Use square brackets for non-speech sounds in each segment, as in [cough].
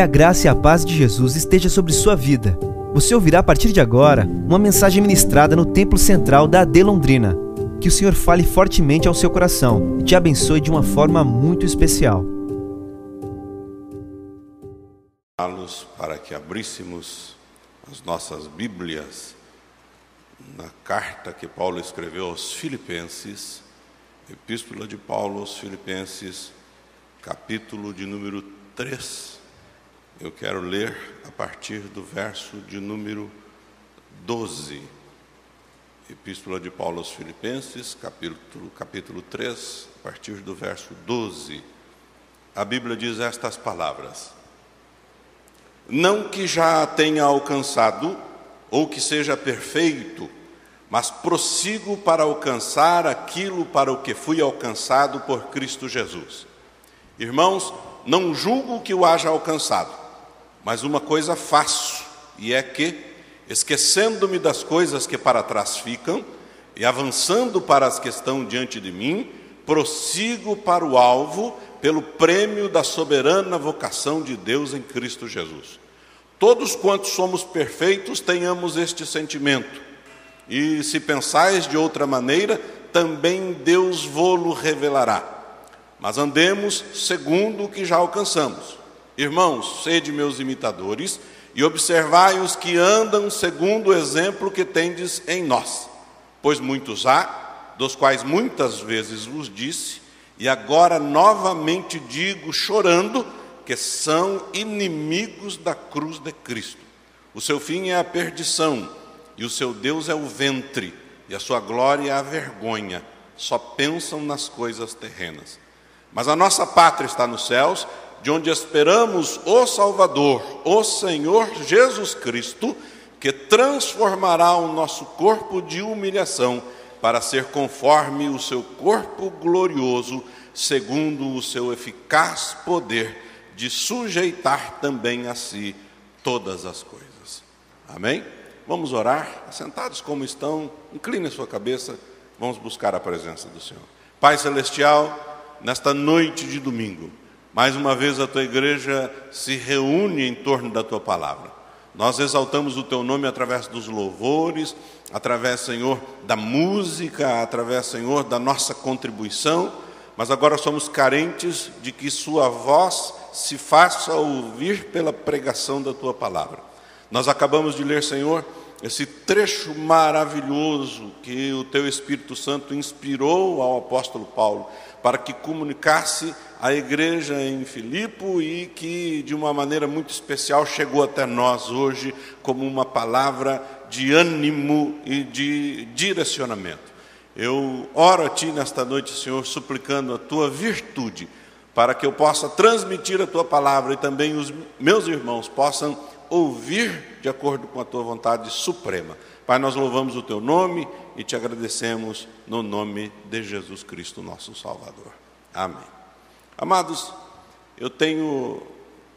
Que a graça e a paz de Jesus esteja sobre sua vida. Você ouvirá a partir de agora uma mensagem ministrada no Templo Central da AD Londrina. Que o Senhor fale fortemente ao seu coração e te abençoe de uma forma muito especial. Para que abríssemos as nossas Bíblias na carta que Paulo escreveu aos Filipenses, Epístola de Paulo aos Filipenses, capítulo de número 3. Eu quero ler a partir do verso de número 12. Epístola de Paulo aos Filipenses, capítulo, capítulo 3, a partir do verso 12. A Bíblia diz estas palavras: Não que já tenha alcançado, ou que seja perfeito, mas prossigo para alcançar aquilo para o que fui alcançado por Cristo Jesus. Irmãos, não julgo que o haja alcançado, mas uma coisa faço, e é que, esquecendo-me das coisas que para trás ficam, e avançando para as que estão diante de mim, prossigo para o alvo, pelo prêmio da soberana vocação de Deus em Cristo Jesus. Todos quantos somos perfeitos, tenhamos este sentimento. E se pensais de outra maneira, também Deus vô-lo revelará. Mas andemos segundo o que já alcançamos. Irmãos, sede meus imitadores e observai os que andam segundo o exemplo que tendes em nós. Pois muitos há, dos quais muitas vezes vos disse, e agora novamente digo, chorando, que são inimigos da cruz de Cristo. O seu fim é a perdição, e o seu Deus é o ventre, e a sua glória é a vergonha. Só pensam nas coisas terrenas. Mas a nossa pátria está nos céus, de onde esperamos o Salvador, o Senhor Jesus Cristo, que transformará o nosso corpo de humilhação para ser conforme o seu corpo glorioso, segundo o seu eficaz poder de sujeitar também a si todas as coisas. Amém? Vamos orar, sentados como estão, incline a sua cabeça, vamos buscar a presença do Senhor. Pai Celestial, nesta noite de domingo, mais uma vez a tua igreja se reúne em torno da tua palavra. Nós exaltamos o teu nome através dos louvores, através, Senhor, da música, através, Senhor, da nossa contribuição, mas agora somos carentes de que Sua voz se faça ouvir pela pregação da tua palavra. Nós acabamos de ler, Senhor, esse trecho maravilhoso que o teu Espírito Santo inspirou ao apóstolo Paulo para que comunicasse à igreja em Filipo e que de uma maneira muito especial chegou até nós hoje como uma palavra de ânimo e de direcionamento. Eu oro a ti nesta noite, Senhor, suplicando a tua virtude para que eu possa transmitir a tua palavra e também os meus irmãos possam ouvir de acordo com a tua vontade suprema. Pai, nós louvamos o teu nome e te agradecemos no nome de Jesus Cristo, nosso Salvador. Amém. Amados, eu tenho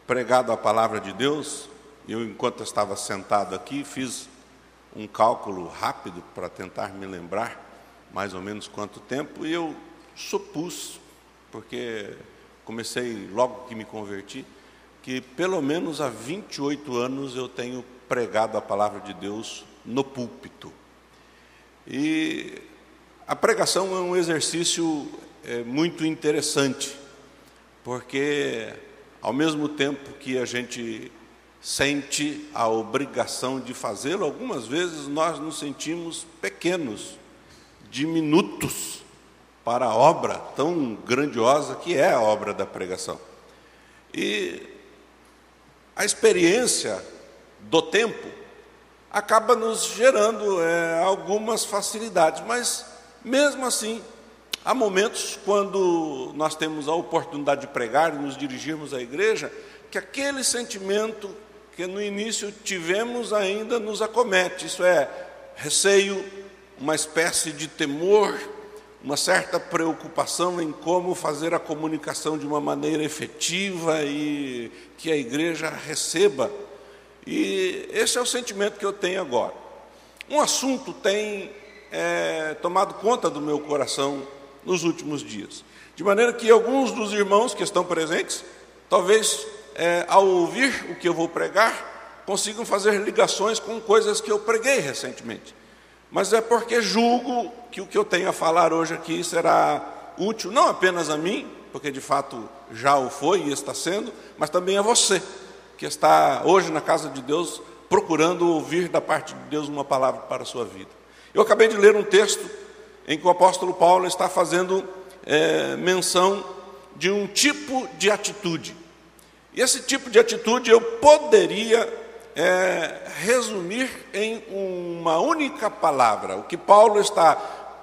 pregado a palavra de Deus, eu, enquanto estava sentado aqui, fiz um cálculo rápido para tentar me lembrar mais ou menos quanto tempo, e eu supus, porque comecei logo que me converti, que pelo menos há 28 anos eu tenho pregado a palavra de Deus no púlpito. E a pregação é um exercício é, muito interessante, porque ao mesmo tempo que a gente sente a obrigação de fazê-lo, algumas vezes nós nos sentimos pequenos, diminutos para a obra tão grandiosa que é a obra da pregação. E a experiência do tempo acaba nos gerando é, algumas facilidades, mas mesmo assim, há momentos quando nós temos a oportunidade de pregar e nos dirigirmos à igreja, que aquele sentimento que no início tivemos ainda nos acomete, isso é, receio, uma espécie de temor, uma certa preocupação em como fazer a comunicação de uma maneira efetiva e que a igreja receba. E esse é o sentimento que eu tenho agora. Um assunto tem é, tomado conta do meu coração nos últimos dias, de maneira que alguns dos irmãos que estão presentes talvez é, ao ouvir o que eu vou pregar, consigam fazer ligações com coisas que eu preguei recentemente. Mas é porque julgo que o que eu tenho a falar hoje aqui será útil, não apenas a mim, porque de fato já o foi e está sendo, mas também a você, que está hoje na casa de Deus procurando ouvir da parte de Deus uma palavra para a sua vida. Eu acabei de ler um texto em que o apóstolo Paulo está fazendo é, menção de um tipo de atitude. E esse tipo de atitude eu poderia é, resumir em uma única palavra. O que Paulo está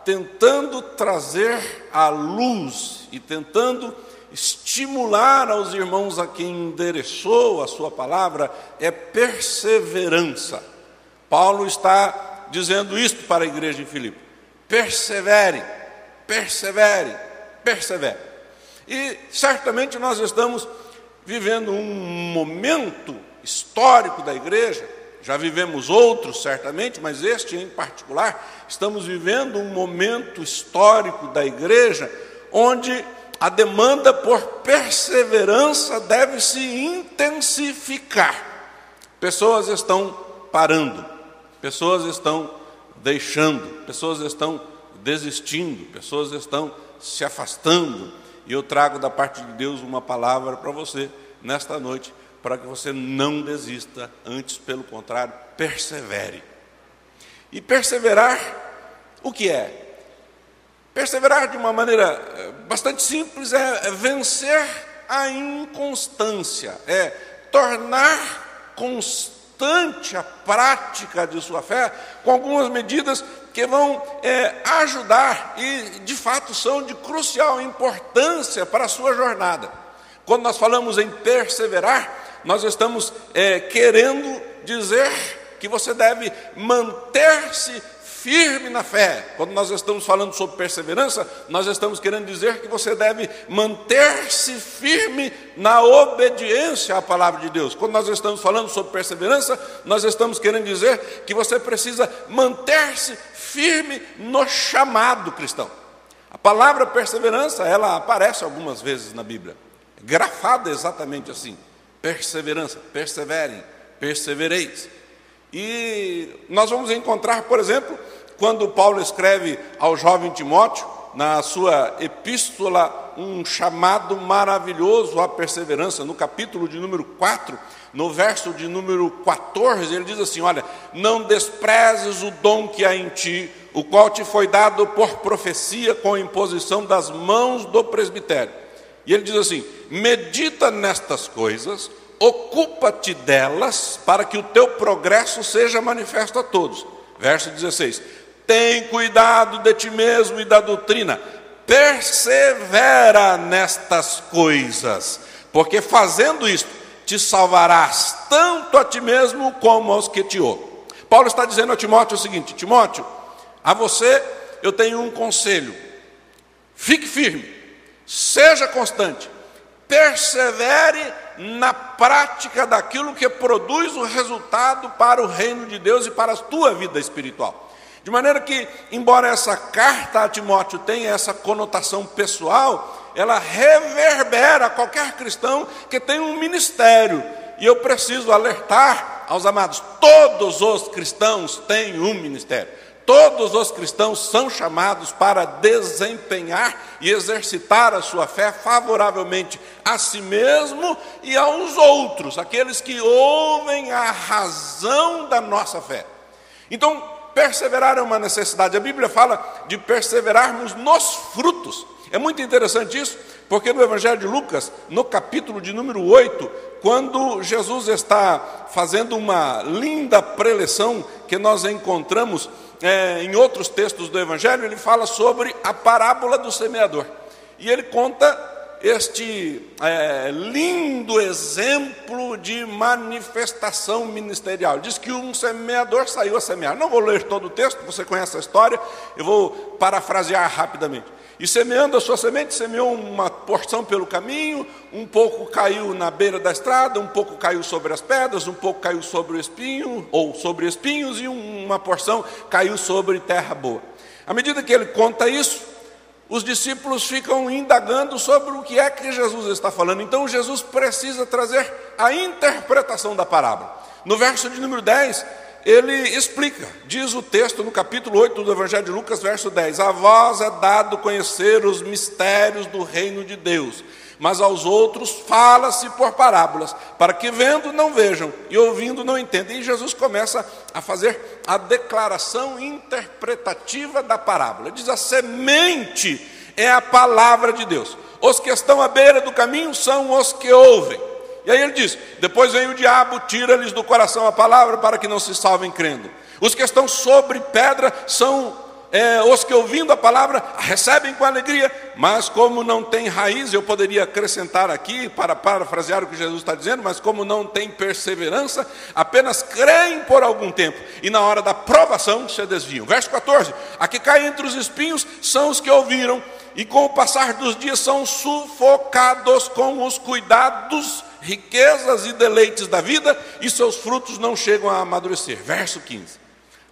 tentando trazer à luz e tentando estimular aos irmãos a quem endereçou a sua palavra é perseverança. Paulo está dizendo isto para a igreja em Filipe: persevere, persevere, persevere. E certamente nós estamos vivendo um momento histórico da igreja, já vivemos outros certamente, mas este em particular, estamos vivendo um momento histórico da igreja onde a demanda por perseverança deve se intensificar. Pessoas estão parando, pessoas estão deixando, pessoas estão desistindo, pessoas estão se afastando. E eu trago da parte de Deus uma palavra para você nesta noite para que você não desista, antes, pelo contrário, persevere. E perseverar, o que é? Perseverar de uma maneira eh, bastante simples é vencer a inconstância, é tornar constante a prática de sua fé com algumas medidas que vão é, ajudar e de fato são de crucial importância para a sua jornada. Quando nós falamos em perseverar, nós estamos é, querendo dizer que você deve manter-se firme na fé. Quando nós estamos falando sobre perseverança, nós estamos querendo dizer que você deve manter-se firme na obediência à palavra de Deus. Quando nós estamos falando sobre perseverança, nós estamos querendo dizer que você precisa manter-se firme no chamado cristão. A palavra perseverança, ela aparece algumas vezes na Bíblia, grafada exatamente assim perseverança, perseverem, persevereis. E nós vamos encontrar, por exemplo, quando Paulo escreve ao jovem Timóteo, na sua epístola, um chamado maravilhoso à perseverança, no capítulo de número 4, no verso de número 14, ele diz assim: Olha, não desprezes o dom que há em ti, o qual te foi dado por profecia com imposição das mãos do presbitério. E ele diz assim: medita nestas coisas, ocupa-te delas, para que o teu progresso seja manifesto a todos. Verso 16: tem cuidado de ti mesmo e da doutrina, persevera nestas coisas, porque fazendo isto te salvarás tanto a ti mesmo como aos que te ouvem. Paulo está dizendo a Timóteo o seguinte: Timóteo, a você eu tenho um conselho, fique firme seja constante, persevere na prática daquilo que produz o resultado para o reino de Deus e para a tua vida espiritual. De maneira que, embora essa carta a Timóteo tenha essa conotação pessoal, ela reverbera qualquer cristão que tem um ministério. E eu preciso alertar aos amados: todos os cristãos têm um ministério. Todos os cristãos são chamados para desempenhar e exercitar a sua fé favoravelmente a si mesmo e aos outros, aqueles que ouvem a razão da nossa fé. Então, perseverar é uma necessidade. A Bíblia fala de perseverarmos nos frutos. É muito interessante isso, porque no Evangelho de Lucas, no capítulo de número 8, quando Jesus está fazendo uma linda preleção que nós encontramos é, em outros textos do Evangelho, ele fala sobre a parábola do semeador. E ele conta este é, lindo exemplo de manifestação ministerial. Diz que um semeador saiu a semear. Não vou ler todo o texto, você conhece a história, eu vou parafrasear rapidamente. E semeando a sua semente, semeou uma porção pelo caminho, um pouco caiu na beira da estrada, um pouco caiu sobre as pedras, um pouco caiu sobre o espinho, ou sobre espinhos, e uma porção caiu sobre terra boa. À medida que ele conta isso, os discípulos ficam indagando sobre o que é que Jesus está falando. Então Jesus precisa trazer a interpretação da parábola. No verso de número 10, ele explica, diz o texto no capítulo 8 do Evangelho de Lucas, verso 10: A vós é dado conhecer os mistérios do reino de Deus mas aos outros fala-se por parábolas, para que vendo não vejam e ouvindo não entendam. E Jesus começa a fazer a declaração interpretativa da parábola. Diz: a semente é a palavra de Deus. Os que estão à beira do caminho são os que ouvem. E aí ele diz: depois vem o diabo, tira-lhes do coração a palavra para que não se salvem crendo. Os que estão sobre pedra são é, os que ouvindo a palavra recebem com alegria, mas como não tem raiz, eu poderia acrescentar aqui para parafrasear o que Jesus está dizendo, mas como não tem perseverança, apenas creem por algum tempo e na hora da provação se desviam. Verso 14: A que cai entre os espinhos são os que ouviram e com o passar dos dias são sufocados com os cuidados, riquezas e deleites da vida e seus frutos não chegam a amadurecer. Verso 15: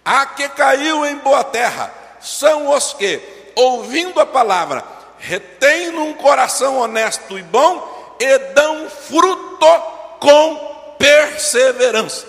A que caiu em boa terra são os que, ouvindo a palavra, retêm num coração honesto e bom e dão fruto com perseverança.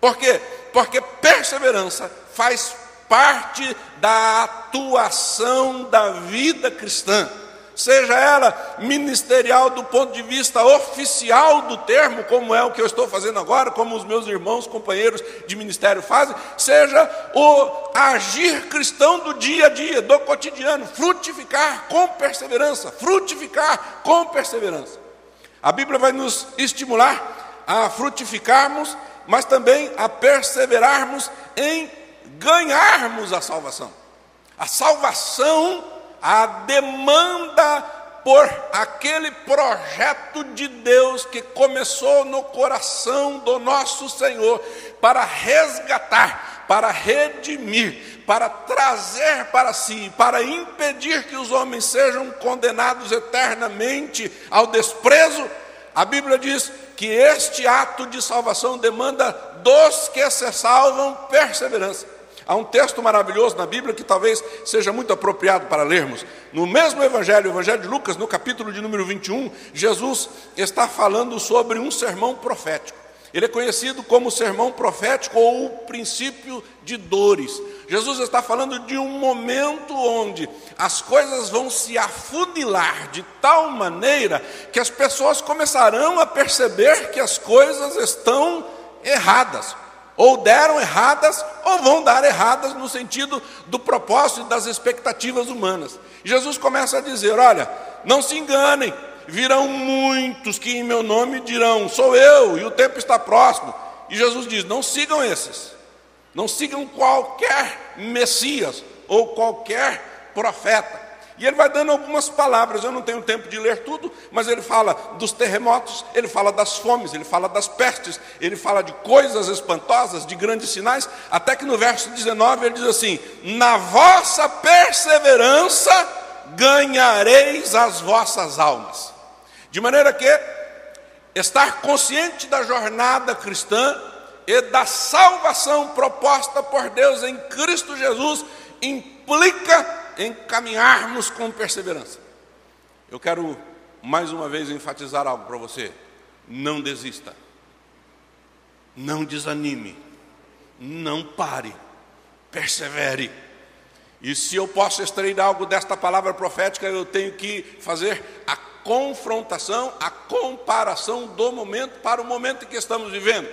Por quê? Porque perseverança faz parte da atuação da vida cristã seja ela ministerial do ponto de vista oficial do termo, como é o que eu estou fazendo agora, como os meus irmãos, companheiros de ministério fazem, seja o agir cristão do dia a dia, do cotidiano, frutificar com perseverança, frutificar com perseverança. A Bíblia vai nos estimular a frutificarmos, mas também a perseverarmos em ganharmos a salvação. A salvação a demanda por aquele projeto de Deus que começou no coração do nosso Senhor para resgatar, para redimir, para trazer para si, para impedir que os homens sejam condenados eternamente ao desprezo. A Bíblia diz que este ato de salvação demanda dos que se salvam perseverança. Há um texto maravilhoso na Bíblia que talvez seja muito apropriado para lermos. No mesmo Evangelho, o Evangelho de Lucas, no capítulo de número 21, Jesus está falando sobre um sermão profético. Ele é conhecido como sermão profético ou o princípio de dores. Jesus está falando de um momento onde as coisas vão se afunilar de tal maneira que as pessoas começarão a perceber que as coisas estão erradas ou deram erradas, ou vão dar erradas no sentido do propósito e das expectativas humanas. Jesus começa a dizer: olha, não se enganem, virão muitos que em meu nome dirão: sou eu, e o tempo está próximo. E Jesus diz: não sigam esses, não sigam qualquer Messias ou qualquer profeta. E ele vai dando algumas palavras, eu não tenho tempo de ler tudo, mas ele fala dos terremotos, ele fala das fomes, ele fala das pestes, ele fala de coisas espantosas, de grandes sinais, até que no verso 19 ele diz assim: Na vossa perseverança ganhareis as vossas almas. De maneira que estar consciente da jornada cristã e da salvação proposta por Deus em Cristo Jesus implica encaminharmos com perseverança. Eu quero mais uma vez enfatizar algo para você: não desista, não desanime, não pare, persevere. E se eu posso extrair algo desta palavra profética, eu tenho que fazer a confrontação, a comparação do momento para o momento que estamos vivendo.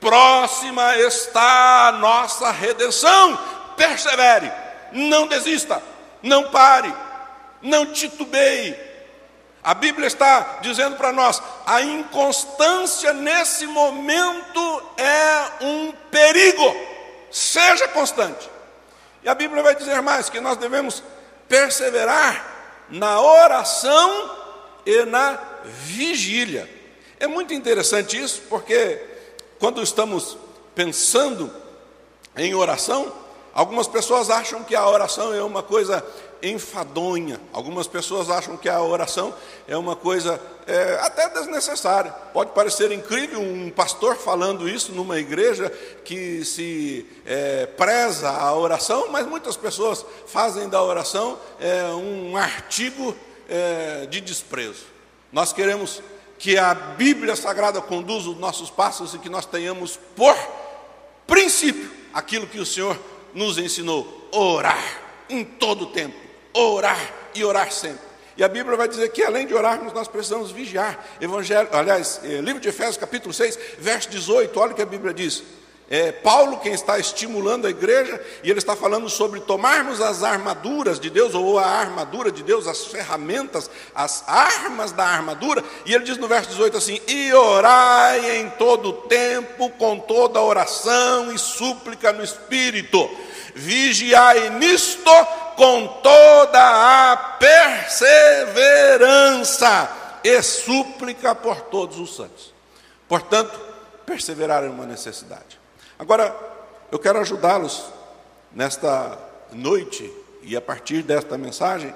Próxima está a nossa redenção. Persevere, não desista não pare, não titubeie. A Bíblia está dizendo para nós: a inconstância nesse momento é um perigo, seja constante. E a Bíblia vai dizer mais: que nós devemos perseverar na oração e na vigília. É muito interessante isso, porque quando estamos pensando em oração, Algumas pessoas acham que a oração é uma coisa enfadonha. Algumas pessoas acham que a oração é uma coisa é, até desnecessária. Pode parecer incrível um pastor falando isso numa igreja que se é, preza a oração, mas muitas pessoas fazem da oração é, um artigo é, de desprezo. Nós queremos que a Bíblia Sagrada conduza os nossos passos e que nós tenhamos por princípio aquilo que o Senhor nos ensinou: orar em todo o tempo, orar e orar sempre. E a Bíblia vai dizer que além de orarmos, nós precisamos vigiar. Evangelho, aliás, é, livro de Efésios, capítulo 6, verso 18, olha o que a Bíblia diz. É Paulo quem está estimulando a igreja, e ele está falando sobre tomarmos as armaduras de Deus, ou a armadura de Deus, as ferramentas, as armas da armadura, e ele diz no verso 18 assim: E orai em todo tempo, com toda oração e súplica no Espírito vigiai nisto com toda a perseverança e súplica por todos os santos. Portanto, perseverar é uma necessidade. Agora, eu quero ajudá-los nesta noite e a partir desta mensagem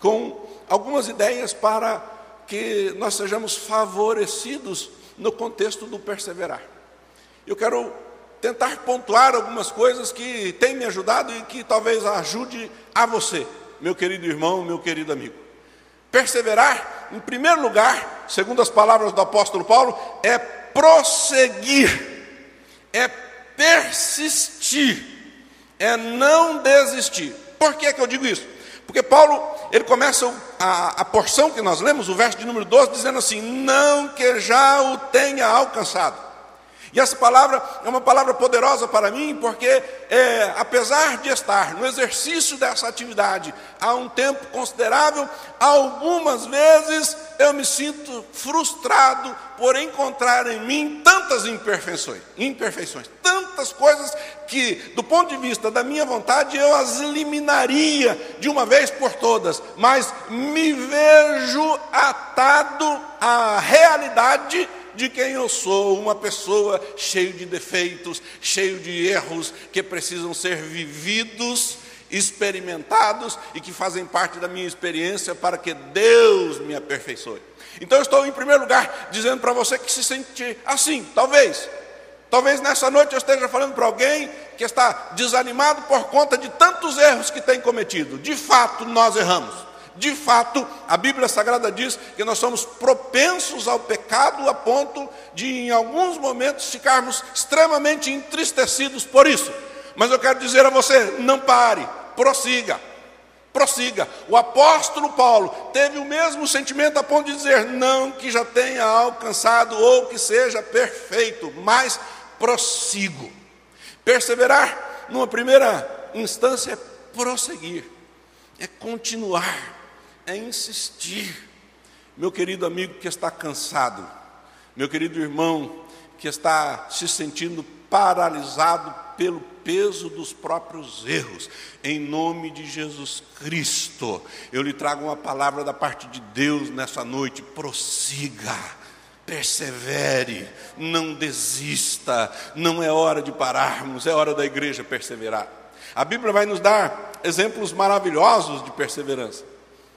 com algumas ideias para que nós sejamos favorecidos no contexto do perseverar. Eu quero tentar pontuar algumas coisas que têm me ajudado e que talvez ajude a você, meu querido irmão, meu querido amigo. Perseverar, em primeiro lugar, segundo as palavras do apóstolo Paulo, é prosseguir, é persistir, é não desistir. Por que, que eu digo isso? Porque Paulo, ele começa a, a porção que nós lemos, o verso de número 12, dizendo assim: Não que já o tenha alcançado e essa palavra é uma palavra poderosa para mim, porque é, apesar de estar no exercício dessa atividade há um tempo considerável, algumas vezes eu me sinto frustrado por encontrar em mim tantas imperfeições, imperfeições, tantas coisas que, do ponto de vista da minha vontade, eu as eliminaria de uma vez por todas, mas me vejo atado à realidade de quem eu sou, uma pessoa cheia de defeitos, cheio de erros que precisam ser vividos, experimentados e que fazem parte da minha experiência para que Deus me aperfeiçoe. Então eu estou em primeiro lugar dizendo para você que se sente assim, talvez. Talvez nessa noite eu esteja falando para alguém que está desanimado por conta de tantos erros que tem cometido. De fato, nós erramos. De fato, a Bíblia Sagrada diz que nós somos propensos ao pecado a ponto de, em alguns momentos, ficarmos extremamente entristecidos por isso. Mas eu quero dizer a você: não pare, prossiga, prossiga. O apóstolo Paulo teve o mesmo sentimento a ponto de dizer: não que já tenha alcançado ou que seja perfeito, mas prossigo. Perseverar, numa primeira instância, é prosseguir, é continuar é insistir. Meu querido amigo que está cansado, meu querido irmão que está se sentindo paralisado pelo peso dos próprios erros, em nome de Jesus Cristo, eu lhe trago uma palavra da parte de Deus nessa noite: prossiga persevere, não desista, não é hora de pararmos, é hora da igreja perseverar. A Bíblia vai nos dar exemplos maravilhosos de perseverança.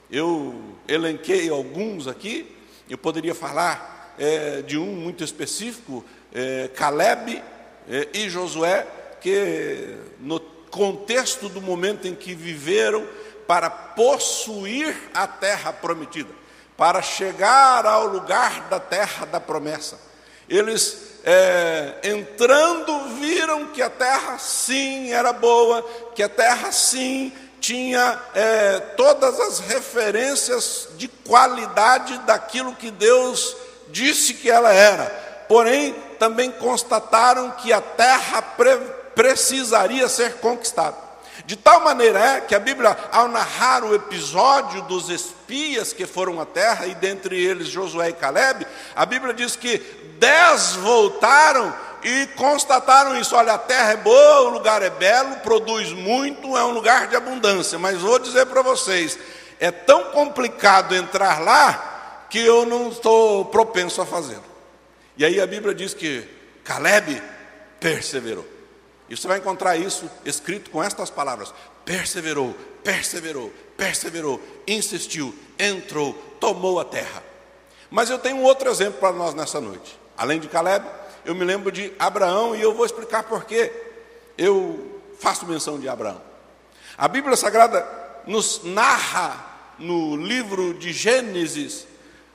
Eu elenquei alguns aqui, eu poderia falar é, de um muito específico, é, Caleb é, e Josué, que no contexto do momento em que viveram para possuir a terra prometida, para chegar ao lugar da terra da promessa. Eles é, entrando viram que a terra sim era boa, que a terra sim tinha é, todas as referências de qualidade daquilo que Deus disse que ela era. Porém, também constataram que a terra pre precisaria ser conquistada. De tal maneira é que a Bíblia, ao narrar o episódio dos espias que foram à terra, e dentre eles Josué e Caleb, a Bíblia diz que dez voltaram e constataram isso: olha, a terra é boa, o lugar é belo, produz muito, é um lugar de abundância. Mas vou dizer para vocês: é tão complicado entrar lá que eu não estou propenso a fazê-lo. E aí a Bíblia diz que Caleb perseverou. E você vai encontrar isso escrito com estas palavras: perseverou, perseverou, perseverou, insistiu, entrou, tomou a terra. Mas eu tenho um outro exemplo para nós nessa noite. Além de Caleb, eu me lembro de Abraão e eu vou explicar por que eu faço menção de Abraão. A Bíblia Sagrada nos narra no livro de Gênesis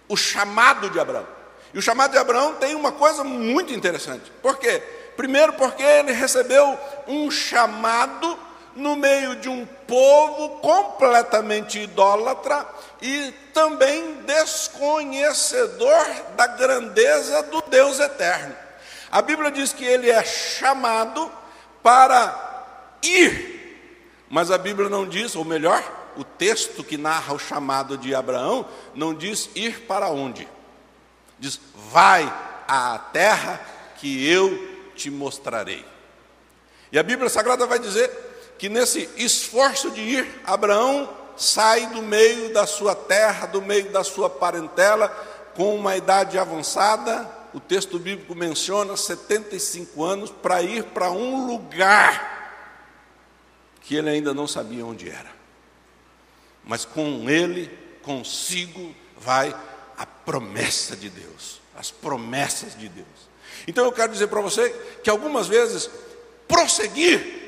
o chamado de Abraão. E o chamado de Abraão tem uma coisa muito interessante. Por quê? Primeiro, porque ele recebeu um chamado no meio de um povo completamente idólatra e também desconhecedor da grandeza do Deus eterno. A Bíblia diz que ele é chamado para ir, mas a Bíblia não diz, ou melhor, o texto que narra o chamado de Abraão não diz ir para onde. Diz: vai à terra que eu te mostrarei. E a Bíblia Sagrada vai dizer que nesse esforço de ir, Abraão sai do meio da sua terra, do meio da sua parentela, com uma idade avançada, o texto bíblico menciona 75 anos, para ir para um lugar que ele ainda não sabia onde era. Mas com ele, consigo, vai a promessa de Deus, as promessas de Deus. Então eu quero dizer para você que algumas vezes prosseguir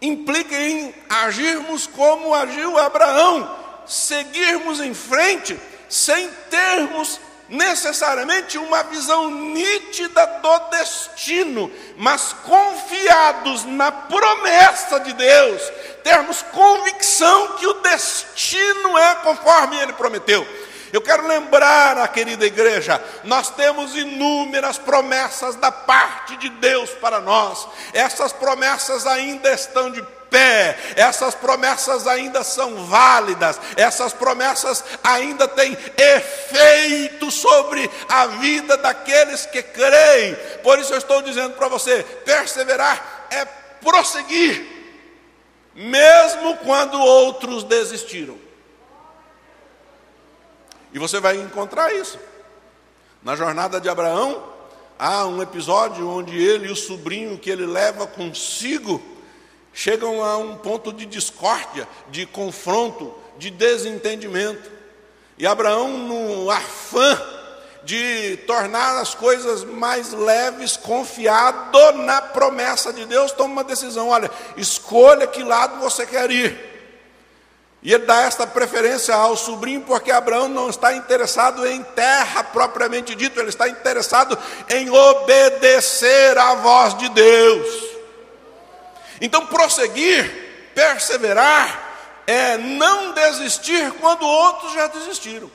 implica em agirmos como agiu Abraão, seguirmos em frente sem termos necessariamente uma visão nítida do destino, mas confiados na promessa de Deus, termos convicção que o destino é conforme ele prometeu. Eu quero lembrar a querida igreja, nós temos inúmeras promessas da parte de Deus para nós. Essas promessas ainda estão de pé, essas promessas ainda são válidas, essas promessas ainda têm efeito sobre a vida daqueles que creem. Por isso eu estou dizendo para você: perseverar é prosseguir, mesmo quando outros desistiram. E você vai encontrar isso. Na jornada de Abraão, há um episódio onde ele e o sobrinho que ele leva consigo chegam a um ponto de discórdia, de confronto, de desentendimento. E Abraão, no afã de tornar as coisas mais leves, confiado na promessa de Deus, toma uma decisão: olha, escolha que lado você quer ir. E ele dá esta preferência ao sobrinho porque Abraão não está interessado em terra propriamente dito, ele está interessado em obedecer à voz de Deus. Então, prosseguir, perseverar, é não desistir quando outros já desistiram.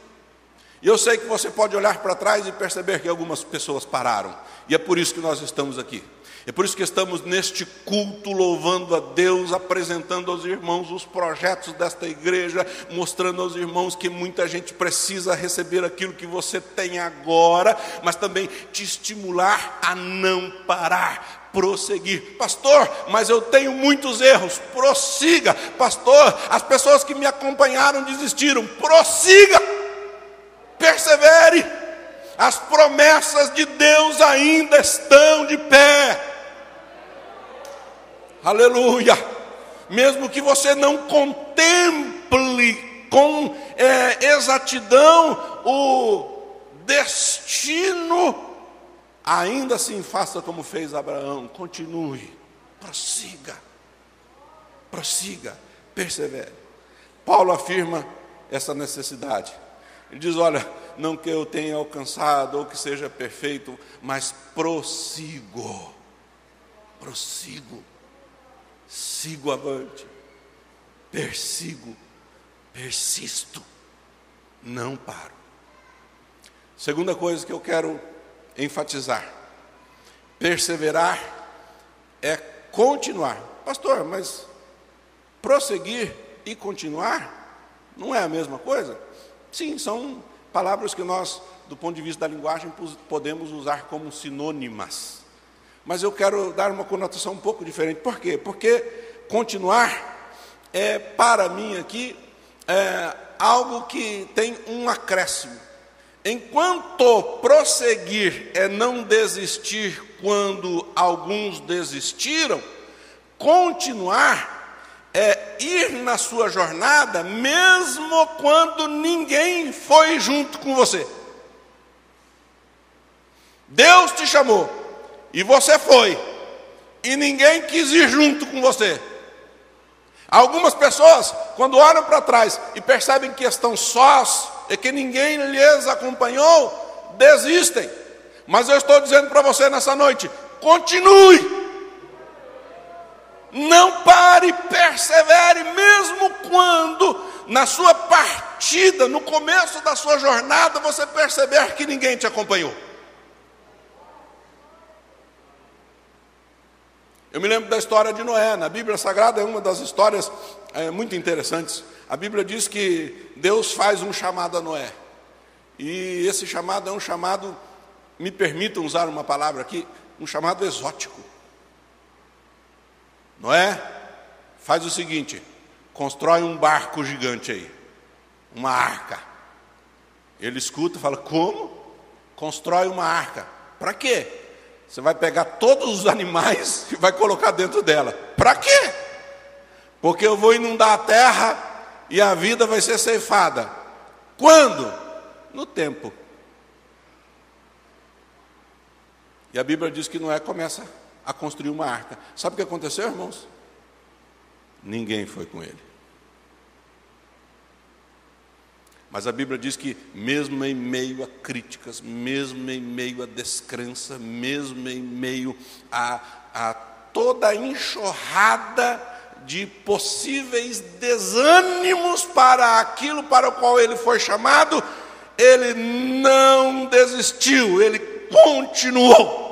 E eu sei que você pode olhar para trás e perceber que algumas pessoas pararam, e é por isso que nós estamos aqui. É por isso que estamos neste culto louvando a Deus, apresentando aos irmãos os projetos desta igreja, mostrando aos irmãos que muita gente precisa receber aquilo que você tem agora, mas também te estimular a não parar, prosseguir. Pastor, mas eu tenho muitos erros. Prossiga. Pastor, as pessoas que me acompanharam desistiram. Prossiga. Persevere. As promessas de Deus ainda estão de pé. Aleluia. Mesmo que você não contemple com é, exatidão o destino, ainda assim faça como fez Abraão, continue, prossiga, prossiga, persevere. Paulo afirma essa necessidade. Ele diz: Olha, não que eu tenha alcançado ou que seja perfeito, mas prossigo, prossigo. Sigo avante, persigo, persisto, não paro. Segunda coisa que eu quero enfatizar: perseverar é continuar. Pastor, mas prosseguir e continuar não é a mesma coisa? Sim, são palavras que nós, do ponto de vista da linguagem, podemos usar como sinônimas mas eu quero dar uma conotação um pouco diferente. Por quê? Porque continuar é, para mim aqui, é, algo que tem um acréscimo. Enquanto prosseguir é não desistir quando alguns desistiram, continuar é ir na sua jornada, mesmo quando ninguém foi junto com você. Deus te chamou e você foi, e ninguém quis ir junto com você. Algumas pessoas, quando olham para trás e percebem que estão sós e que ninguém lhes acompanhou, desistem. Mas eu estou dizendo para você nessa noite: continue. Não pare, persevere, mesmo quando na sua partida, no começo da sua jornada, você perceber que ninguém te acompanhou. Eu me lembro da história de Noé, na Bíblia Sagrada é uma das histórias é, muito interessantes. A Bíblia diz que Deus faz um chamado a Noé, e esse chamado é um chamado, me permitam usar uma palavra aqui, um chamado exótico. Noé, faz o seguinte: constrói um barco gigante aí, uma arca. Ele escuta e fala: Como? Constrói uma arca. Para quê? Você vai pegar todos os animais e vai colocar dentro dela. Para quê? Porque eu vou inundar a terra e a vida vai ser ceifada. Quando? No tempo. E a Bíblia diz que Noé começa a construir uma arca. Sabe o que aconteceu, irmãos? Ninguém foi com ele. Mas a Bíblia diz que, mesmo em meio a críticas, mesmo em meio a descrença, mesmo em meio a, a toda a enxurrada de possíveis desânimos para aquilo para o qual ele foi chamado, ele não desistiu, ele continuou.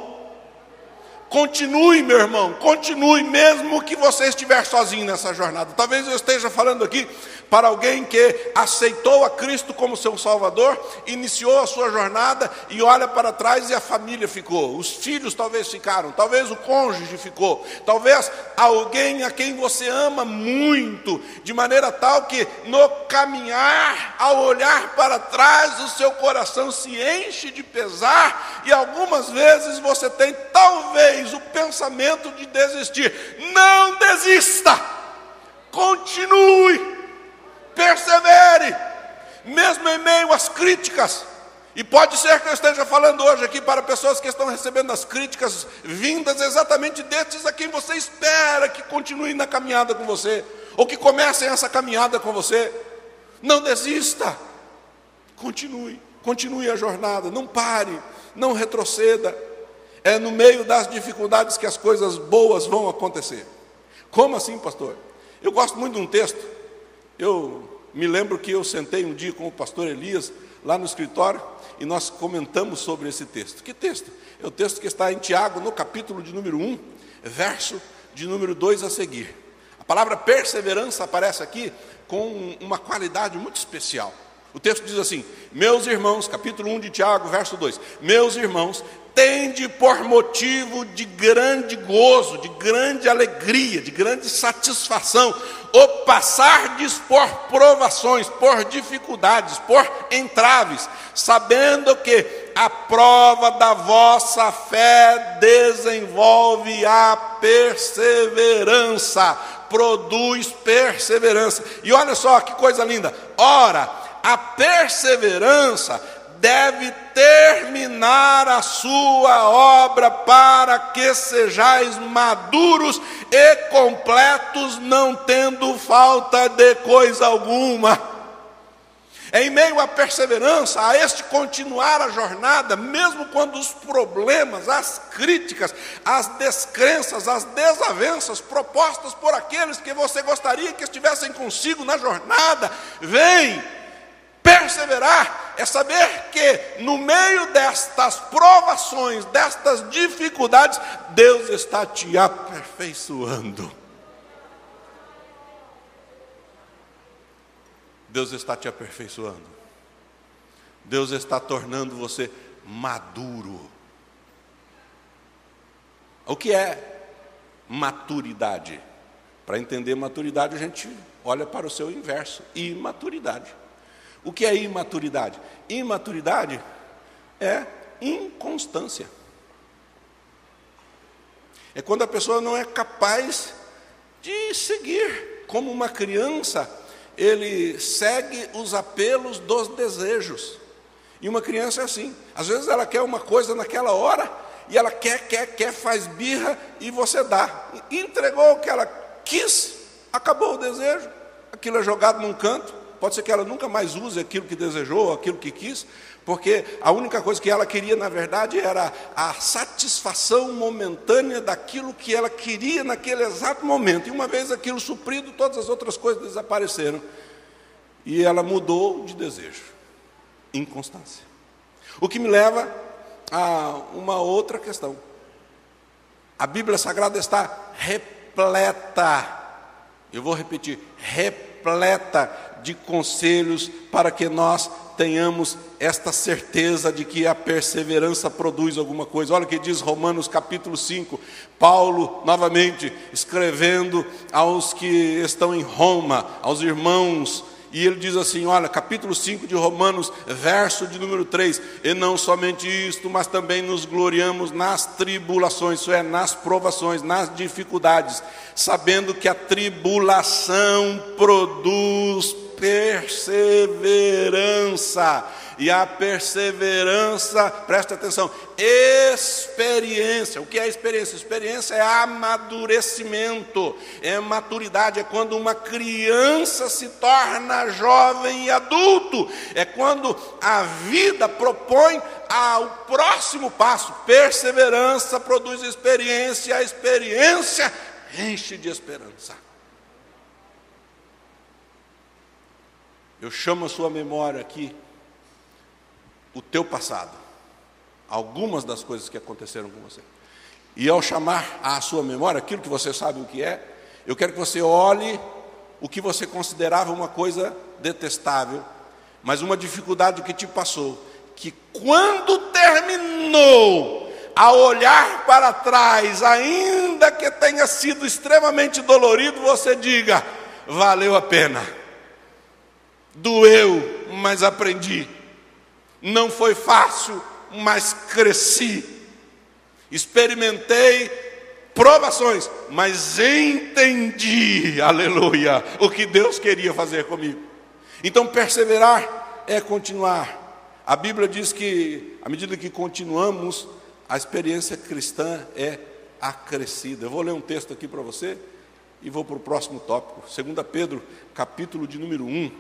Continue, meu irmão, continue, mesmo que você estiver sozinho nessa jornada. Talvez eu esteja falando aqui para alguém que aceitou a Cristo como seu Salvador, iniciou a sua jornada e olha para trás e a família ficou, os filhos talvez ficaram, talvez o cônjuge ficou, talvez alguém a quem você ama muito, de maneira tal que no caminhar, ao olhar para trás, o seu coração se enche de pesar e algumas vezes você tem talvez o pensamento de desistir. Não desista, continue persevere, mesmo em meio às críticas. E pode ser que eu esteja falando hoje aqui para pessoas que estão recebendo as críticas vindas exatamente destes a quem você espera que continuem na caminhada com você, ou que comecem essa caminhada com você. Não desista, continue, continue a jornada, não pare, não retroceda. É no meio das dificuldades que as coisas boas vão acontecer. Como assim, pastor? Eu gosto muito de um texto eu me lembro que eu sentei um dia com o pastor Elias lá no escritório e nós comentamos sobre esse texto. Que texto? É o texto que está em Tiago, no capítulo de número 1, verso de número 2 a seguir. A palavra perseverança aparece aqui com uma qualidade muito especial. O texto diz assim: Meus irmãos, capítulo 1 de Tiago, verso 2: Meus irmãos, tende por motivo de grande gozo, de grande alegria, de grande satisfação, o passardes por provações, por dificuldades, por entraves, sabendo que a prova da vossa fé desenvolve a perseverança, produz perseverança. E olha só que coisa linda. Ora, a perseverança deve terminar a sua obra para que sejais maduros e completos, não tendo falta de coisa alguma. Em meio à perseverança, a este continuar a jornada, mesmo quando os problemas, as críticas, as descrenças, as desavenças propostas por aqueles que você gostaria que estivessem consigo na jornada, vêm Perseverar é saber que no meio destas provações, destas dificuldades, Deus está te aperfeiçoando. Deus está te aperfeiçoando. Deus está tornando você maduro. O que é maturidade? Para entender maturidade, a gente olha para o seu inverso, imaturidade. O que é imaturidade? Imaturidade é inconstância. É quando a pessoa não é capaz de seguir. Como uma criança, ele segue os apelos dos desejos. E uma criança é assim. Às vezes ela quer uma coisa naquela hora, e ela quer, quer, quer, faz birra, e você dá. Entregou o que ela quis, acabou o desejo, aquilo é jogado num canto. Pode ser que ela nunca mais use aquilo que desejou, aquilo que quis, porque a única coisa que ela queria, na verdade, era a satisfação momentânea daquilo que ela queria naquele exato momento. E uma vez aquilo suprido, todas as outras coisas desapareceram. E ela mudou de desejo. Inconstância. O que me leva a uma outra questão. A Bíblia Sagrada está repleta, eu vou repetir, repleta de conselhos para que nós tenhamos esta certeza de que a perseverança produz alguma coisa. Olha o que diz Romanos capítulo 5. Paulo, novamente, escrevendo aos que estão em Roma, aos irmãos e ele diz assim: olha, capítulo 5 de Romanos, verso de número 3: E não somente isto, mas também nos gloriamos nas tribulações, isso é, nas provações, nas dificuldades, sabendo que a tribulação produz perseverança e a perseverança, presta atenção, experiência. O que é experiência? Experiência é amadurecimento, é maturidade, é quando uma criança se torna jovem e adulto, é quando a vida propõe ao próximo passo. Perseverança produz experiência, a experiência enche de esperança. Eu chamo a sua memória aqui o teu passado, algumas das coisas que aconteceram com você. E ao chamar à sua memória aquilo que você sabe o que é, eu quero que você olhe o que você considerava uma coisa detestável, mas uma dificuldade que te passou, que quando terminou, a olhar para trás, ainda que tenha sido extremamente dolorido, você diga: valeu a pena. Doeu, mas aprendi. Não foi fácil, mas cresci. Experimentei provações, mas entendi, aleluia, o que Deus queria fazer comigo. Então, perseverar é continuar. A Bíblia diz que, à medida que continuamos, a experiência cristã é acrescida. Eu vou ler um texto aqui para você e vou para o próximo tópico. 2 Pedro, capítulo de número 1,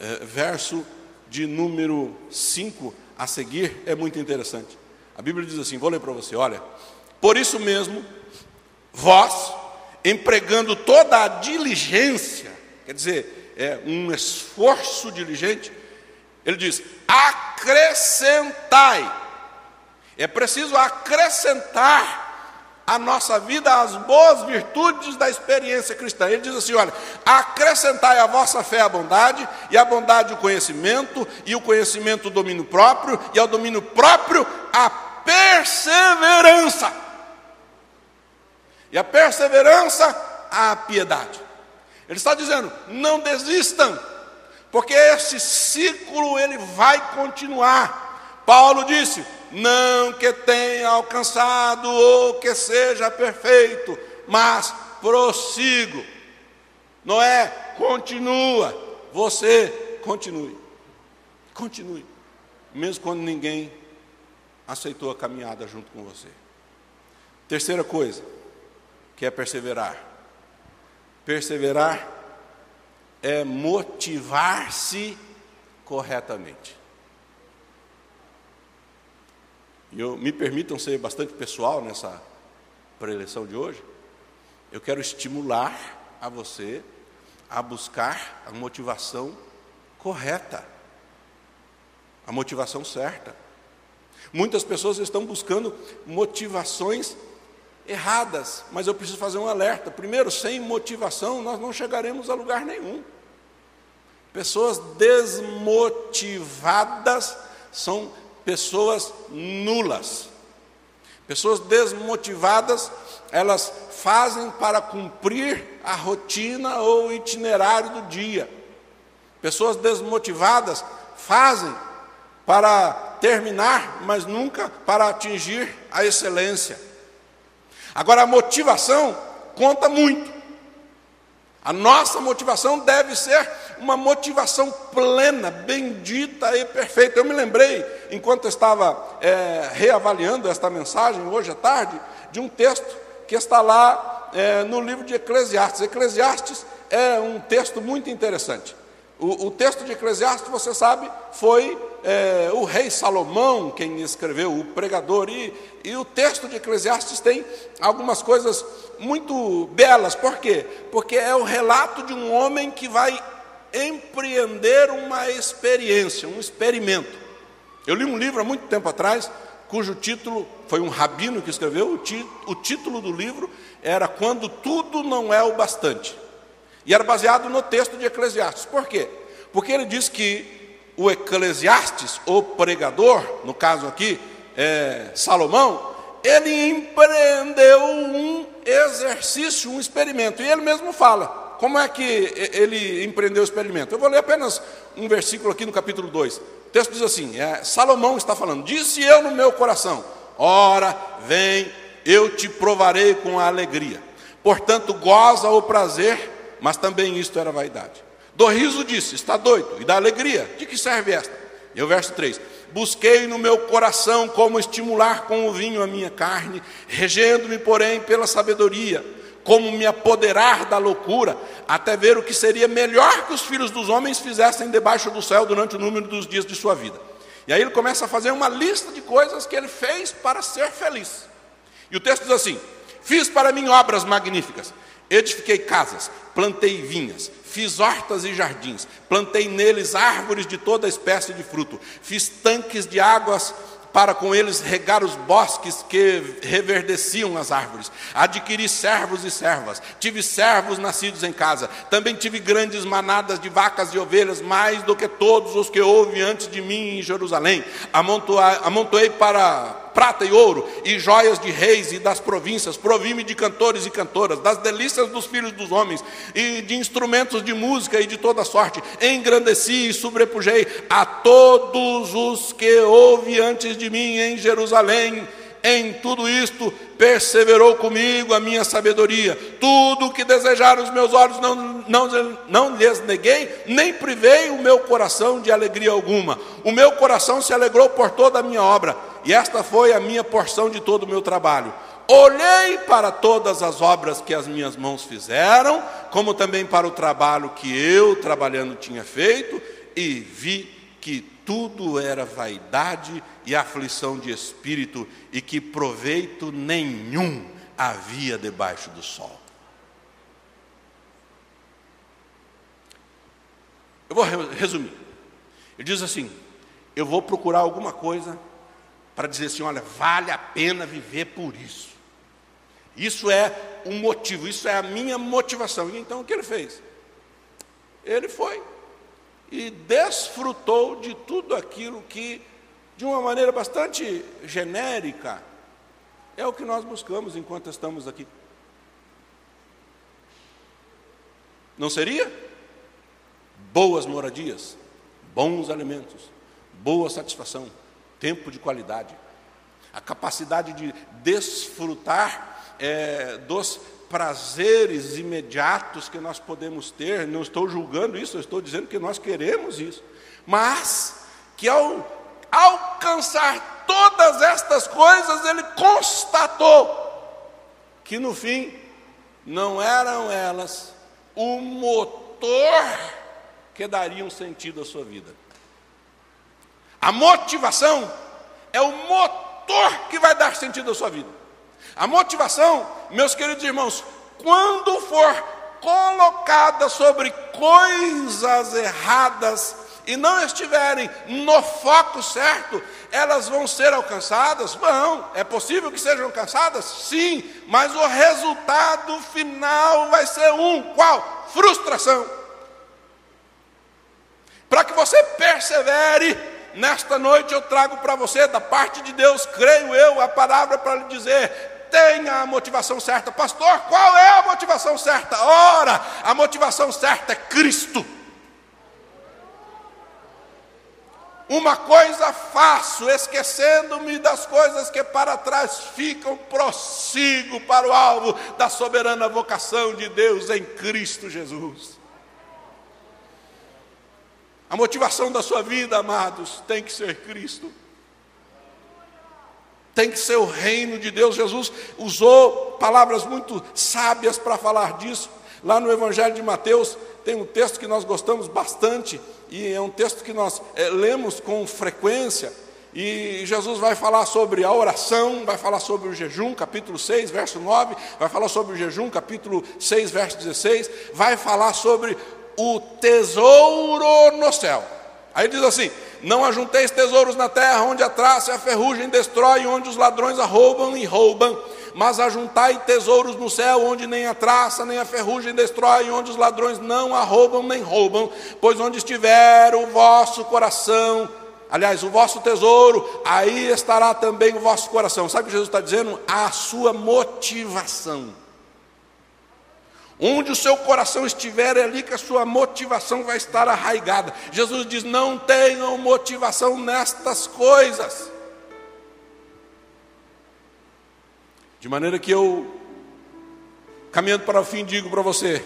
eh, verso de número 5 a seguir é muito interessante. A Bíblia diz assim: vou ler para você, olha. Por isso mesmo, vós, empregando toda a diligência, quer dizer, é um esforço diligente, ele diz: acrescentai. É preciso acrescentar a nossa vida as boas virtudes da experiência cristã. Ele diz assim: olha, acrescentai a vossa fé a bondade, e a bondade o conhecimento, e o conhecimento o domínio próprio, e ao domínio próprio a perseverança. E a perseverança a piedade. Ele está dizendo: não desistam, porque esse ciclo ele vai continuar. Paulo disse: não que tenha alcançado ou que seja perfeito, mas prossigo. Noé, continua, você continue. Continue, mesmo quando ninguém aceitou a caminhada junto com você. Terceira coisa, que é perseverar. Perseverar é motivar-se corretamente. E eu, me permitam ser bastante pessoal nessa preleção de hoje, eu quero estimular a você a buscar a motivação correta, a motivação certa. Muitas pessoas estão buscando motivações erradas, mas eu preciso fazer um alerta. Primeiro, sem motivação, nós não chegaremos a lugar nenhum. Pessoas desmotivadas são pessoas nulas. Pessoas desmotivadas, elas fazem para cumprir a rotina ou o itinerário do dia. Pessoas desmotivadas fazem para terminar, mas nunca para atingir a excelência. Agora, a motivação conta muito. A nossa motivação deve ser uma motivação plena, bendita e perfeita. Eu me lembrei, enquanto estava é, reavaliando esta mensagem hoje à tarde, de um texto que está lá é, no livro de Eclesiastes. Eclesiastes é um texto muito interessante. O, o texto de Eclesiastes, você sabe, foi é, o rei Salomão quem escreveu, o pregador, e, e o texto de Eclesiastes tem algumas coisas muito belas, por quê? Porque é o relato de um homem que vai empreender uma experiência, um experimento. Eu li um livro há muito tempo atrás, cujo título foi um rabino que escreveu, o, o título do livro era Quando Tudo Não É o Bastante. E era baseado no texto de Eclesiastes. Por quê? Porque ele diz que o Eclesiastes, o pregador, no caso aqui, é, Salomão, ele empreendeu um exercício, um experimento. E ele mesmo fala. Como é que ele empreendeu o experimento? Eu vou ler apenas um versículo aqui no capítulo 2. O texto diz assim: é, Salomão está falando, disse eu no meu coração: Ora, vem, eu te provarei com a alegria. Portanto, goza o prazer, mas também isto era vaidade. Do riso disse: Está doido, e da alegria, de que serve esta? E o verso 3: Busquei no meu coração como estimular com o vinho a minha carne, regendo-me, porém, pela sabedoria, como me apoderar da loucura, até ver o que seria melhor que os filhos dos homens fizessem debaixo do céu durante o número dos dias de sua vida. E aí ele começa a fazer uma lista de coisas que ele fez para ser feliz. E o texto diz assim: Fiz para mim obras magníficas, edifiquei casas, plantei vinhas, Fiz hortas e jardins, plantei neles árvores de toda espécie de fruto, fiz tanques de águas para com eles regar os bosques que reverdeciam as árvores. Adquiri servos e servas, tive servos nascidos em casa. Também tive grandes manadas de vacas e ovelhas, mais do que todos os que houve antes de mim em Jerusalém. Amontoei para prata e ouro, e joias de reis e das províncias, provi-me de cantores e cantoras, das delícias dos filhos dos homens, e de instrumentos de música e de toda sorte. Engrandeci e sobrepujei a todos os que houve antes de mim em Jerusalém em tudo isto perseverou comigo a minha sabedoria. Tudo o que desejaram os meus olhos não, não, não lhes neguei, nem privei o meu coração de alegria alguma. O meu coração se alegrou por toda a minha obra, e esta foi a minha porção de todo o meu trabalho. Olhei para todas as obras que as minhas mãos fizeram, como também para o trabalho que eu, trabalhando, tinha feito, e vi que tudo era vaidade e aflição de espírito, e que proveito nenhum havia debaixo do sol. Eu vou resumir. Ele diz assim: eu vou procurar alguma coisa para dizer assim: olha, vale a pena viver por isso. Isso é um motivo, isso é a minha motivação. E então o que ele fez? Ele foi e desfrutou de tudo aquilo que, de uma maneira bastante genérica, é o que nós buscamos enquanto estamos aqui. Não seria? Boas moradias, bons alimentos, boa satisfação, tempo de qualidade, a capacidade de desfrutar é, dos prazeres imediatos que nós podemos ter, não estou julgando isso, eu estou dizendo que nós queremos isso, mas que ao alcançar todas estas coisas, ele constatou que no fim não eram elas o motor que daria um sentido à sua vida. A motivação é o motor que vai dar sentido à sua vida. A motivação, meus queridos irmãos, quando for colocada sobre coisas erradas e não estiverem no foco certo, elas vão ser alcançadas? Vão. É possível que sejam alcançadas? Sim, mas o resultado final vai ser um: qual? Frustração. Para que você persevere, nesta noite eu trago para você, da parte de Deus, creio eu, a palavra para lhe dizer: tenha a motivação certa. Pastor, qual é a motivação certa? Ora, a motivação certa é Cristo. Uma coisa faço, esquecendo-me das coisas que para trás ficam, prossigo para o alvo da soberana vocação de Deus em Cristo Jesus. A motivação da sua vida, amados, tem que ser Cristo. Tem que ser o reino de Deus. Jesus usou palavras muito sábias para falar disso. Lá no Evangelho de Mateus tem um texto que nós gostamos bastante, e é um texto que nós é, lemos com frequência. E Jesus vai falar sobre a oração, vai falar sobre o jejum, capítulo 6, verso 9, vai falar sobre o jejum, capítulo 6, verso 16, vai falar sobre o tesouro no céu. Aí diz assim: Não ajunteis tesouros na terra, onde a traça e a ferrugem destrói, onde os ladrões arrombam e roubam, mas ajuntai tesouros no céu, onde nem a traça nem a ferrugem destrói, onde os ladrões não arrombam nem roubam, pois onde estiver o vosso coração, aliás, o vosso tesouro, aí estará também o vosso coração. Sabe o que Jesus está dizendo? A sua motivação. Onde o seu coração estiver, é ali que a sua motivação vai estar arraigada. Jesus diz: não tenham motivação nestas coisas. De maneira que eu, caminhando para o fim, digo para você: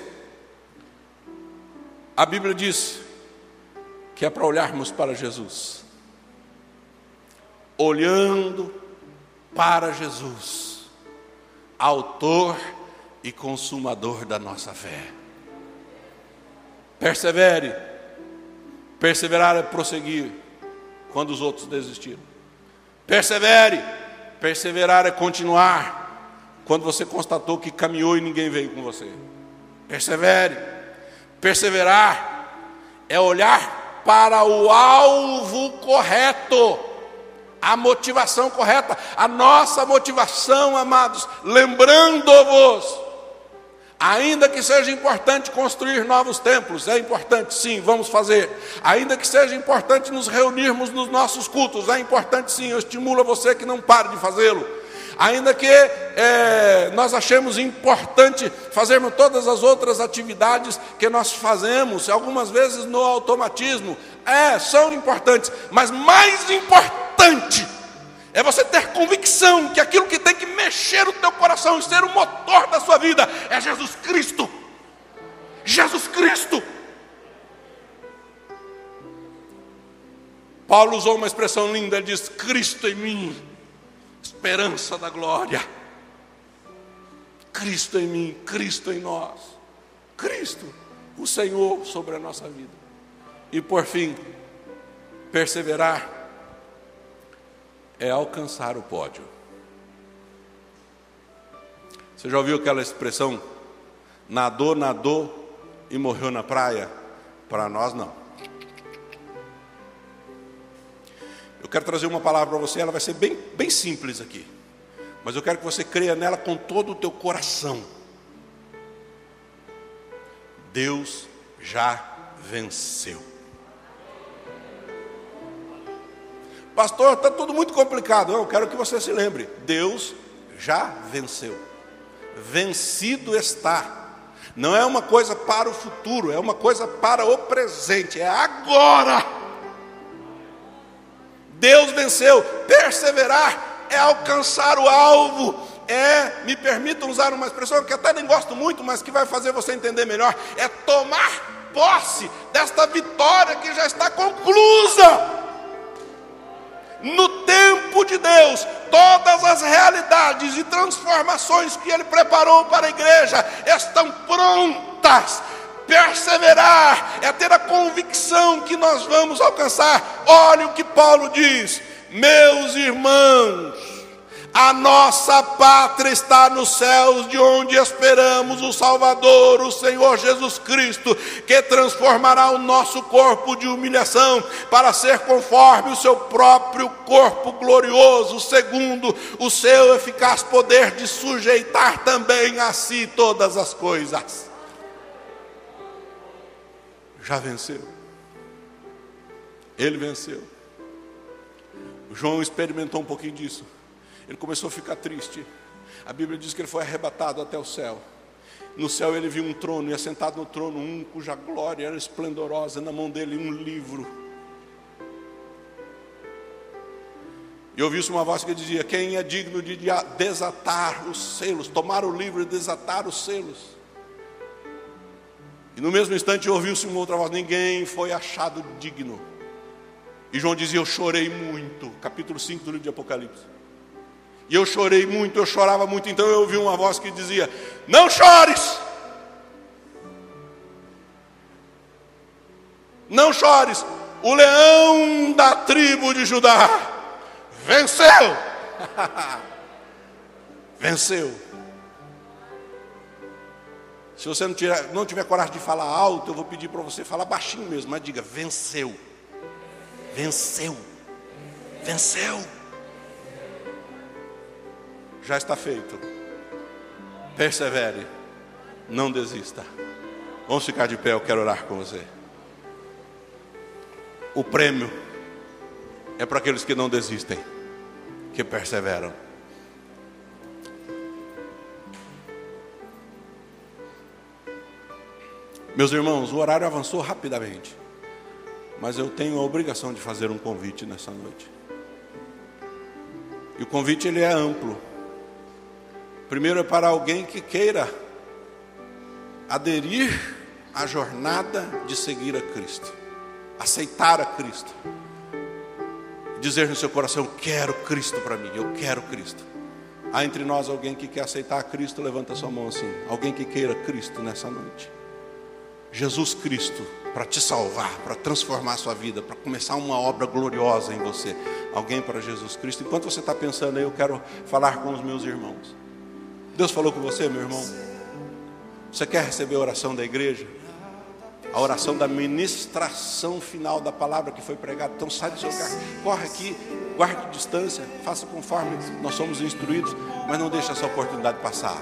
a Bíblia diz que é para olharmos para Jesus, olhando para Jesus, Autor consumador da nossa fé. Persevere. Perseverar é prosseguir quando os outros desistiram. Persevere. Perseverar é continuar quando você constatou que caminhou e ninguém veio com você. Persevere. Perseverar é olhar para o alvo correto a motivação correta, a nossa motivação, amados, lembrando-vos Ainda que seja importante construir novos templos, é importante sim, vamos fazer. Ainda que seja importante nos reunirmos nos nossos cultos, é importante sim, eu estimulo você que não pare de fazê-lo. Ainda que é, nós achemos importante fazermos todas as outras atividades que nós fazemos, algumas vezes no automatismo, é, são importantes, mas mais importante é você ter convicção que aquilo que tem que mexer o teu coração e ser o motor da sua vida é Jesus Cristo. Jesus Cristo. Paulo usou uma expressão linda, ele diz: Cristo em mim, esperança da glória. Cristo em mim, Cristo em nós. Cristo, o Senhor sobre a nossa vida. E por fim, perseverar é alcançar o pódio. Você já ouviu aquela expressão? Nadou, nadou e morreu na praia? Para nós, não. Eu quero trazer uma palavra para você, ela vai ser bem, bem simples aqui. Mas eu quero que você creia nela com todo o teu coração. Deus já venceu. Pastor, está tudo muito complicado. Eu quero que você se lembre: Deus já venceu. Vencido está. Não é uma coisa para o futuro, é uma coisa para o presente, é agora. Deus venceu. Perseverar é alcançar o alvo. É, me permitam usar uma expressão que até nem gosto muito, mas que vai fazer você entender melhor. É tomar posse desta vitória que já está conclusa. No tempo de Deus, todas as realidades e transformações que Ele preparou para a igreja estão prontas. Perseverar é ter a convicção que nós vamos alcançar. Olha o que Paulo diz, meus irmãos a nossa pátria está nos céus, de onde esperamos o Salvador, o Senhor Jesus Cristo, que transformará o nosso corpo de humilhação para ser conforme o seu próprio corpo glorioso, segundo o seu eficaz poder de sujeitar também a si todas as coisas. Já venceu. Ele venceu. João experimentou um pouquinho disso. Ele começou a ficar triste. A Bíblia diz que ele foi arrebatado até o céu. No céu ele viu um trono, e assentado no trono um cuja glória era esplendorosa, na mão dele um livro. E ouviu-se uma voz que dizia: Quem é digno de desatar os selos, tomar o livro e desatar os selos? E no mesmo instante ouviu-se uma outra voz: Ninguém foi achado digno. E João dizia: Eu chorei muito. Capítulo 5 do livro de Apocalipse. E eu chorei muito, eu chorava muito. Então eu ouvi uma voz que dizia: Não chores! Não chores! O leão da tribo de Judá Venceu! [laughs] Venceu. Se você não tiver, não tiver coragem de falar alto, eu vou pedir para você falar baixinho mesmo, mas diga: venceu. Venceu. Venceu. Já está feito. Persevere. Não desista. Vamos ficar de pé, eu quero orar com você. O prêmio é para aqueles que não desistem que perseveram. Meus irmãos, o horário avançou rapidamente, mas eu tenho a obrigação de fazer um convite nessa noite. E o convite ele é amplo. Primeiro é para alguém que queira aderir à jornada de seguir a Cristo, aceitar a Cristo dizer no seu coração: Eu quero Cristo para mim, eu quero Cristo. Há entre nós alguém que quer aceitar Cristo, levanta sua mão assim. Alguém que queira Cristo nessa noite. Jesus Cristo, para te salvar, para transformar a sua vida, para começar uma obra gloriosa em você. Alguém para Jesus Cristo. Enquanto você está pensando aí, eu quero falar com os meus irmãos. Deus falou com você, meu irmão? Você quer receber a oração da igreja? a oração da ministração final da palavra que foi pregada. Então sai do seu lugar, corre aqui, guarde distância, faça conforme nós somos instruídos, mas não deixe essa oportunidade passar.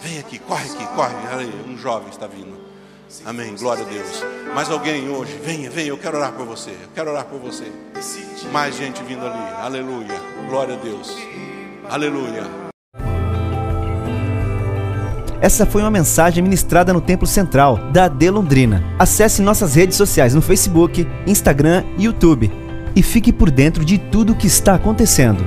Vem aqui, corre aqui, corre. Um jovem está vindo. Amém, glória a Deus. Mais alguém hoje, venha, venha, eu quero orar por você. Eu quero orar por você. Mais gente vindo ali. Aleluia. Glória a Deus. Aleluia. Essa foi uma mensagem ministrada no Templo Central da AD Londrina. Acesse nossas redes sociais no Facebook, Instagram e YouTube e fique por dentro de tudo o que está acontecendo.